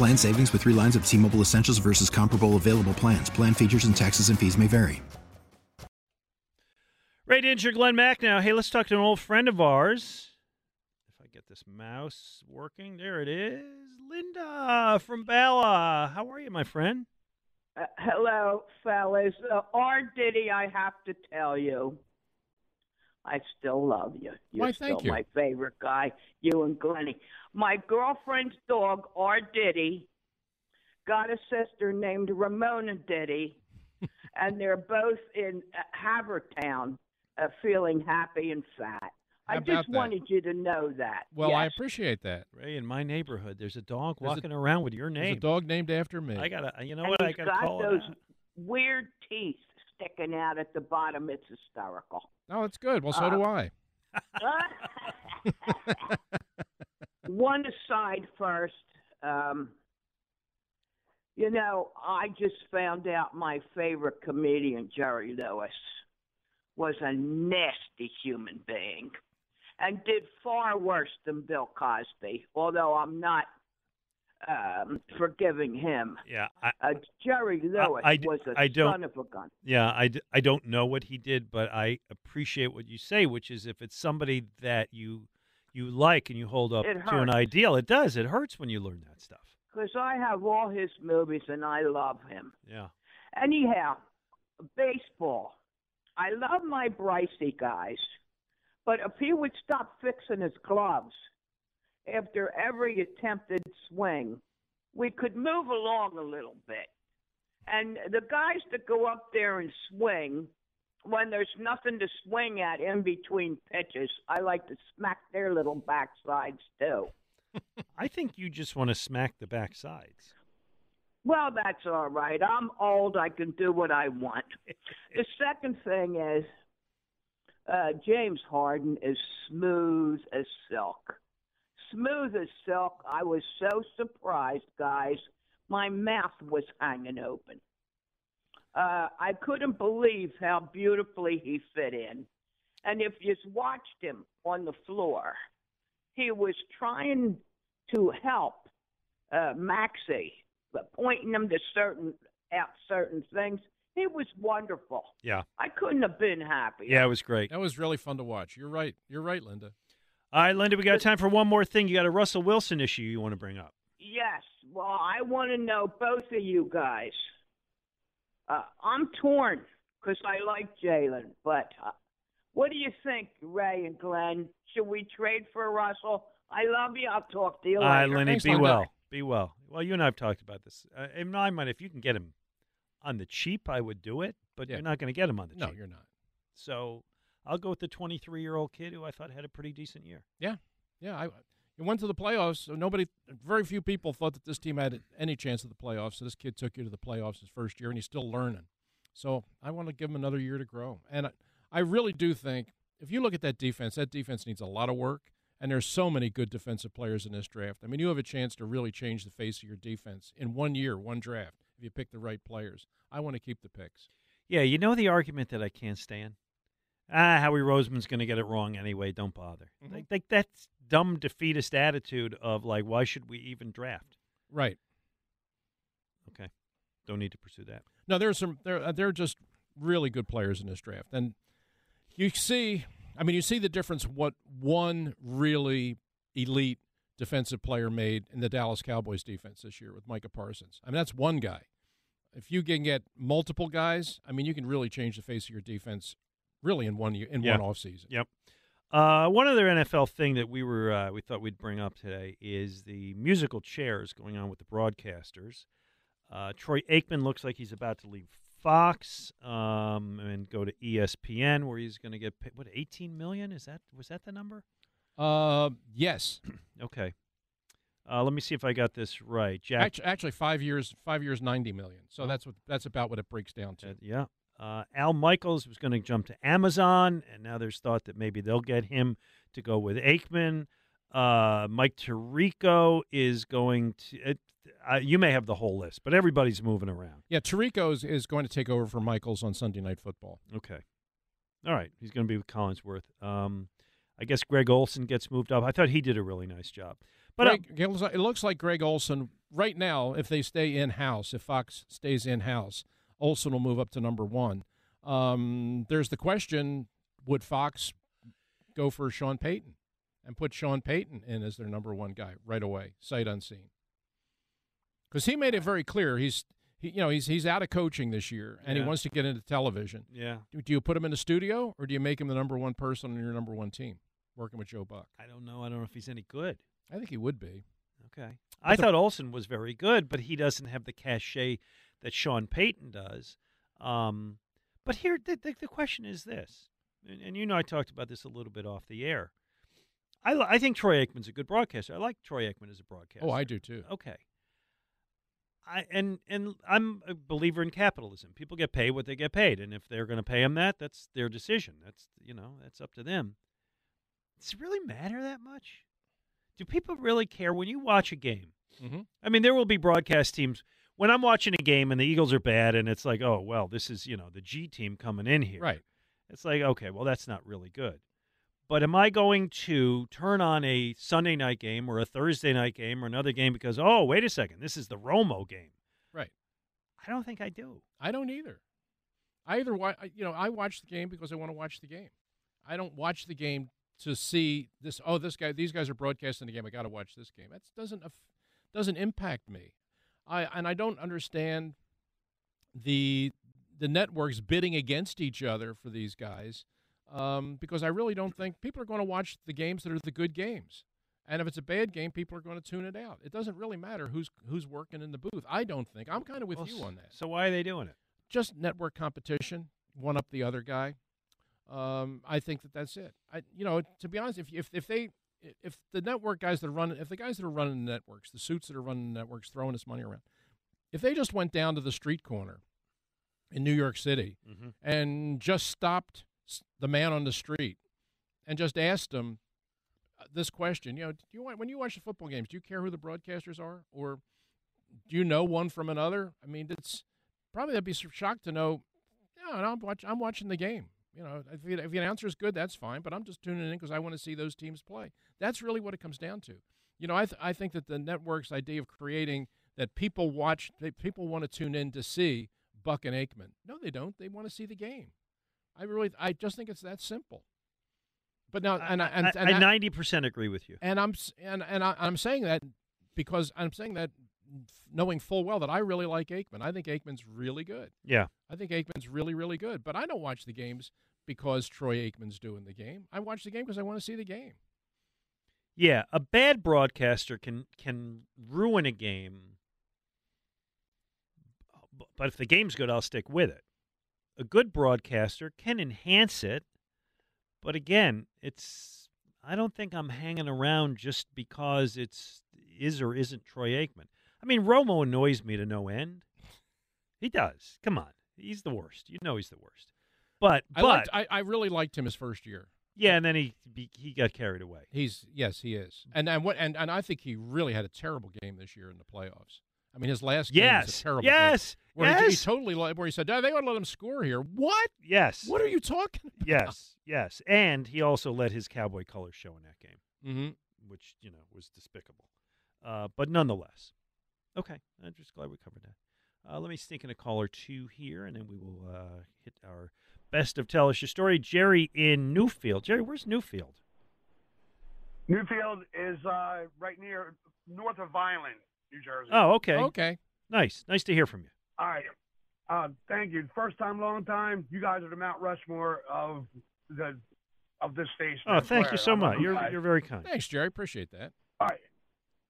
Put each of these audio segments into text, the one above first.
Plan savings with three lines of T Mobile Essentials versus comparable available plans. Plan features and taxes and fees may vary. Ray Didinger, Glenn Macnow. Hey, let's talk to an old friend of ours. If I get this mouse working, there it is. Linda from Bella. How are you, my friend? Uh, hello, fellas. Uh, R. Diddy, I have to tell you, I still love you. You're Why, still thank you. my favorite guy, you and Glenny. My girlfriend's dog, R. Diddy, got a sister named Ramona Diddy, and they're both in uh, Havertown, uh, feeling happy and fat. I How about just that? wanted you to know that. Well, I appreciate that. Ray, in my neighborhood, there's a dog There's a- walking around with your name. There's a dog named after me. I gotta, you know and what? I gotta got call those it. weird teeth sticking out at the bottom. It's hysterical. oh, it's good. Well, so do Uh, I. One aside first. Um, you know, I just found out my favorite comedian, Jerry Lewis, was a nasty human being and did far worse than Bill Cosby, although I'm not um, forgiving him. Yeah, I, Uh, Jerry Lewis I d- was a I don't- son of a gun. yeah, I, I don't know what he did, but I appreciate what you say, which is if it's somebody that you you like and you hold up to an ideal, it does. It hurts when you learn that stuff. Because I have all his movies and I love him. Yeah. Anyhow, baseball. I love my Brycey guys, but if he would stop fixing his gloves after every attempted swing, we could move along a little bit. And the guys that go up there and swing, when there's nothing to swing at in between pitches, I like to smack their little backsides too. I think you just want to smack the back sides. Well, that's all right. I'm old. I can do what I want. the second thing is uh, James Harden is smooth as silk. Smooth as silk. I was so surprised, guys. My mouth was hanging open. Uh, I couldn't believe how beautifully he fit in. And if you watched him on the floor, he was trying to help uh, Maxey, but pointing him to certain out certain things. He was wonderful. Yeah. I couldn't have been happier. Yeah, it was great. That was really fun to watch. You're right. You're right, Linda. All right, Linda, we got time for one more thing. You got a Russell Wilson issue you want to bring up. Yes. Well, I want to know both of you guys. Uh, I'm torn because I like Jalen, but uh, what do you think, Ray and Glenn? Should we trade for Russell? I love you. I'll talk to you All right, later. Lenny, Thanks, be Linda. well. Be well. Well, you and I have talked about this. Uh, in my mind, if you can get him on the cheap, I would do it, but Yeah. you're not going to get him on the No, cheap. No, you're not. So I'll go with the 23 year old kid who I thought had a pretty decent year. Yeah. Yeah, I it went to the playoffs. So nobody, very few people thought that this team had any chance of the playoffs. So this kid took you to the playoffs his first year, and he's still learning. So I want to give him another year to grow. And I, I really do think if you look at that defense, that defense needs a lot of work. And there's so many good defensive players in this draft. I mean, you have a chance to really change the face of your defense in one year, one draft, if you pick the right players. I want to keep the picks. Yeah, you know the argument that I can't stand? Ah, Howie Roseman's going to get it wrong anyway. Don't bother. Mhm. Like, like that's dumb defeatist attitude of like, why should we even draft? Right. Okay, don't need to pursue that. No, there's some. There, uh, there are just really good players in this draft, and you see. I mean, you see the difference. What one really elite defensive player made in the Dallas Cowboys defense this year with Micah Parsons. I mean, that's one guy. If you can get multiple guys, I mean, you can really change the face of your defense really in one year in Yeah. one offseason. Yep. Uh, one other NFL thing that we were uh, we thought we'd bring up today is the musical chairs going on with the broadcasters. Uh, Troy Aikman looks like he's about to leave Fox um, and go to ESPN, where he's going to get paid, what eighteen million? Is that was that the number? Uh, yes. Okay. Uh, let me see if I got this right. Jack, Actually, actually, five years, five years, ninety million. So that's what that's about what it breaks down to. Uh, yeah. Uh, Al Michaels was going to jump to Amazon, and now there's thought that maybe they'll get him to go with Aikman. Uh, Mike Tirico is going to. It, uh, you may have the whole list, but everybody's moving around. Yeah, Tirico is, is going to take over for Michaels on Sunday Night Football. Okay. All right. He's going to be with Collinsworth. Um, I guess Greg Olsen gets moved up. I thought he did a really nice job. But uh, Greg, like- it looks like Greg Olsen right now. If they stay in house, if Fox stays in house, Olsen will move up to number one. Um, there's the question: Would Fox go for Sean Payton and put Sean Payton in as their number one guy right away, sight unseen? Because he made it very clear he's he, you know he's he's out of coaching this year and Yeah. he wants to get into television. yeah, Do, do you put him in the studio or do you make him the number one person on your number one team, working with Joe Buck? I don't know. I don't know if he's any good. I think he would be. Okay. I the- thought Olsen was very good, but he doesn't have the cachet that Sean Payton does. Um, but here, the, the, the question is this, and, and you know I talked about this a little bit off the air. I, I think Troy Aikman's a good broadcaster. I like Troy Aikman as a broadcaster. Oh, I do too. Okay. I and and I'm a believer in capitalism. People get paid what they get paid, and if they're going to pay them that, that's their decision. That's you know that's up to them. Does it really matter that much? Do people really care when you watch a game? Mhm. I mean, there will be broadcast teams when I'm watching a game and the Eagles are bad, and it's like, oh well, this is you know the G team coming in here. Right. It's like, okay, well, that's not really good. But am I going to turn on a Sunday night game or a Thursday night game or another game because, oh, wait a second, this is the Romo game? Right. I don't think I do. I don't either. I either wa- I- you know I watch the game because I want to watch the game. I don't watch the game to see this. Oh, this guy, these guys are broadcasting the game. I got to watch this game. That doesn't doesn't impact me. I and I don't understand the the networks bidding against each other for these guys um, because I really don't think people are going to watch the games that are the good games. And if it's a bad game, people are going to tune it out. It doesn't really matter who's who's working in the booth. I don't think. I'm kind of with Well, you on that So why are they doing it? just network competition, one up the other guy. Um, I think that that's it. I, you know, to be honest, if if if they if the network guys that are running, if the guys that are running the networks, the suits that are running the networks, throwing this money around, if they just went down to the street corner in New York City Mhm. and just stopped the man on the street and just asked him uh, this question, you know, do you want, when you watch the football games, do you care who the broadcasters are, or do you know one from another? I mean, it's probably I'd be shocked to know. No, no, I'm watch, I'm watching the game. You know, if the, if the announcer is good, that's fine. But I'm just tuning in because I want to see those teams play. That's really what it comes down to. You know, I th- I think that the network's idea of creating that people watch, that people want to tune in to see Buck and Aikman. No, they don't. They want to see the game. I really, I just think it's that simple. But now, and I, and, I, and I ninety percent agree with you. and I'm and and I, I'm saying that because I'm saying that knowing full well that I really like Aikman. I think Aikman's really good. Yeah, I think Aikman's really really good. But I don't watch the games because Troy Aikman's doing the game. I watch the game because I want to see the game. yeah. A bad broadcaster can can ruin a game, but if the game's good, I'll stick with it. A good broadcaster can enhance it, but again, it's. I don't think I'm hanging around just because it's is or isn't Troy Aikman. I mean, Romo annoys me to no end. He does. Come on, he's the worst. You know he's the worst. But I but liked, I, I really liked him his first year. yeah, and then he he got carried away. He's yes, he is, and and what and, and I think he really had a terrible game this year in the playoffs. I mean, his last game was Yes, a terrible yes, game. Where he, he totally where he said, "Oh, they want to let him score here." What? Yes. What are you talking? about? Yes, yes, and he also let his cowboy colors show in that game, Mm-hmm. which you know was despicable. Uh, but nonetheless, okay. I'm just glad we covered that. Uh, let me sneak in a caller two here, and then we will uh, hit our best of tell us your story. Jerry in Newfield. Jerry, where's Newfield? Newfield is uh, right near north of Vineland, New Jersey. Oh, okay. Okay. Nice. Nice to hear from you. All right. Uh, thank you. First time, long time. You guys are the Mount Rushmore of the of this station. Oh, thank swear. you so I love much. you You're you're very kind. Thanks, Jerry. Appreciate that. All right.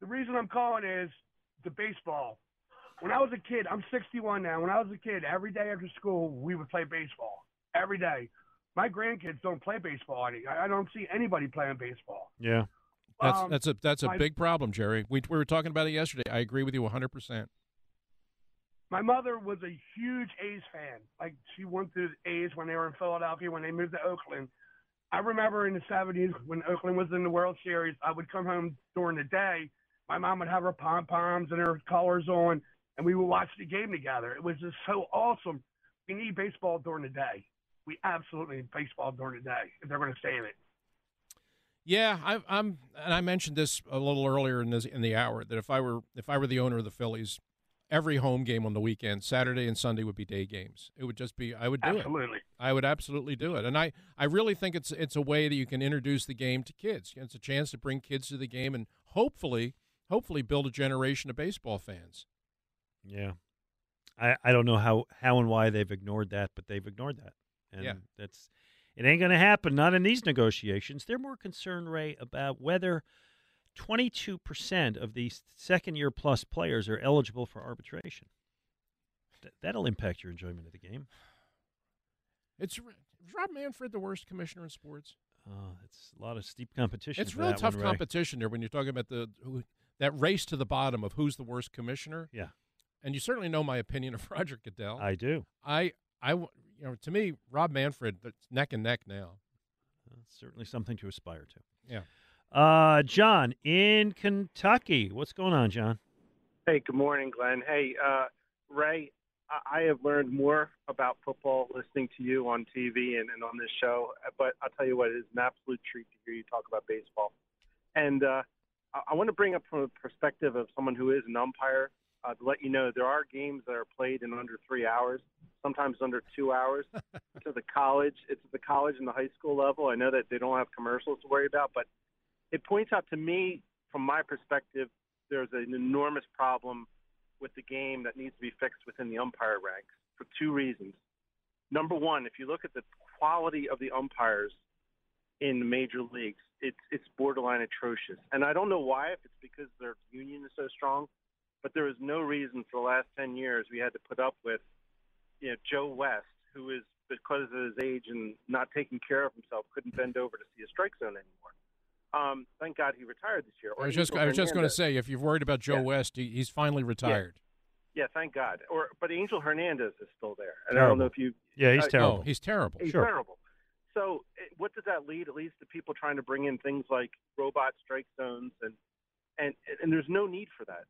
The reason I'm calling is the baseball. When I was a kid, I'm 61 now. When I was a kid, every day after school, we would play baseball. Every day. My grandkids don't play baseball. any- I I don't see anybody playing baseball. Yeah. That's Um, that's a that's a my- big problem, Jerry. We we were talking about it yesterday. I agree with you 100. percent My mother was a huge A's fan. Like she went to the A's when they were in Philadelphia when they moved to Oakland. I remember in the seventies when Oakland was in the World Series, I would come home during the day. My mom would have her pom poms and her collars on, and we would watch the game together. It was just so awesome. We need baseball during the day. We absolutely need baseball during the day if they're going to save it. Yeah, I, I'm, and I mentioned this a little earlier in this in the hour that if I were if I were the owner of the Phillies, every home game on the weekend, Saturday and Sunday would be day games. It would just be I would do it. Absolutely. I would absolutely do it, and I, I really think it's it's a way that you can introduce the game to kids. It's a chance to bring kids to the game and hopefully hopefully build a generation of baseball fans. Yeah. I, I don't know how, how and why they've ignored that, but they've ignored that. And Yeah. that's it ain't gonna happen, not in these negotiations. They're more concerned, Ray, about whether twenty two percent of these second year plus players are eligible for arbitration. Th- that'll impact your enjoyment of the game. It's is Rob Manfred the worst commissioner in sports. Uh, it's a lot of steep competition. It's for real tough one, competition there when you're talking about the who, that race to the bottom of who's the worst commissioner. Yeah, And you certainly know my opinion of Roger Goodell. I do. I, I, you know, to me, Rob Manfred, it's neck and neck now. Uh, certainly something to aspire to. Yeah. Uh, John in Kentucky. What's going on, John? Hey, good morning, Glenn. Hey, uh, Ray, I, I have learned more about football listening to you on TV and, and on this show. But I'll tell you what, it is an absolute treat to hear you talk about baseball. And uh, I, I want to bring up from a perspective of someone who is an umpire uh, to let you know there are games that are played in under three hours, sometimes under two hours. to the college, it's the college and the high school level. I know that they don't have commercials to worry about, but it points out to me, from my perspective, there's an enormous problem with the game that needs to be fixed within the umpire ranks for two reasons. Number one, if you look at the quality of the umpires in the major leagues, it's it's borderline atrocious. And I don't know why, if it's because their union is so strong, but there was no reason for the last ten years we had to put up with, you know, Joe West, who is because of his age and not taking care of himself, couldn't bend over to see a strike zone anymore. Um, thank God he retired this year. I was just, I was just going to say, if you're worried about Joe Yeah. West, he, he's finally retired. Yeah, thank God. Or but Angel Hernandez is still there, and I don't know if you. Yeah, he's uh, terrible. Oh, he's terrible. He's Sure. terrible. So it, what does that lead? It leads to people trying to bring in things like robot strike zones, and and and there's no need for that.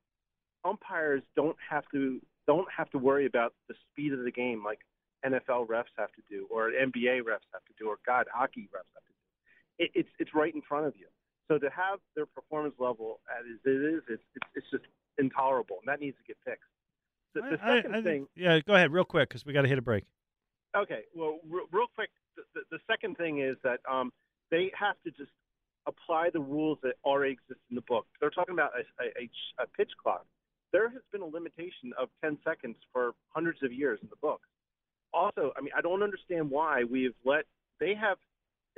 Umpires don't have to don't have to worry about the speed of the game like NFL refs have to do, or NBA refs have to do, or God, hockey refs have to do. It, it's it's right in front of you. So to have their performance level as it is, it's it's, it's just intolerable, and that needs to get fixed. The, the I- I- second I think- thing, yeah, go ahead, real quick, because we got to hit a break. Okay. Well, re- real quick, the, the, the second thing is that um, they have to just apply the rules that already exist in the book. They're talking about a, a, a pitch clock. There has been a limitation of 10 seconds for hundreds of years in the book. Also, I mean, I don't understand why we have let they have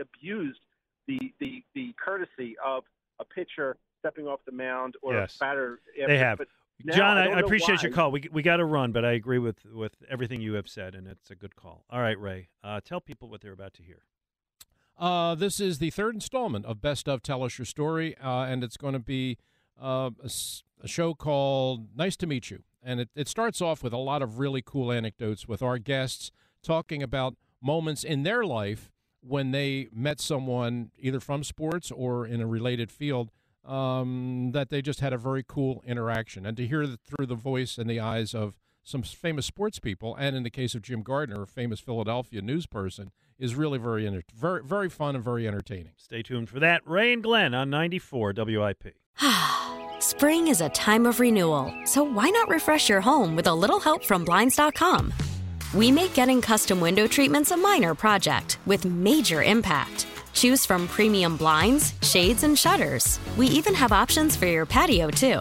abused the the, the courtesy of a pitcher stepping off the mound or Yes. a batter. They have. But now John, I, I, I know appreciate your call. We we got to run, but I agree with with everything you have said, and it's a good call. All right, Ray, uh, tell people what they're about to hear. Uh, this is the third installment of Best of Tell Us Your Story, uh, and it's going to be uh, a, a show called Nice to Meet You. And it, it starts off with a lot of really cool anecdotes with our guests talking about moments in their life when they met someone either from sports or in a related field um, that they just had a very cool interaction. And to hear the, through the voice and the eyes of some famous sports people, and in the case of Jim Gardner, a famous Philadelphia news person, is really very, enter- very, very fun and very entertaining. Stay tuned for that. Ray and Glenn on 94 WIP. Spring is a time of renewal, so why not refresh your home with a little help from Blinds.com? We make getting custom window treatments a minor project with major impact. Choose from premium blinds, shades, and shutters. We even have options for your patio, too.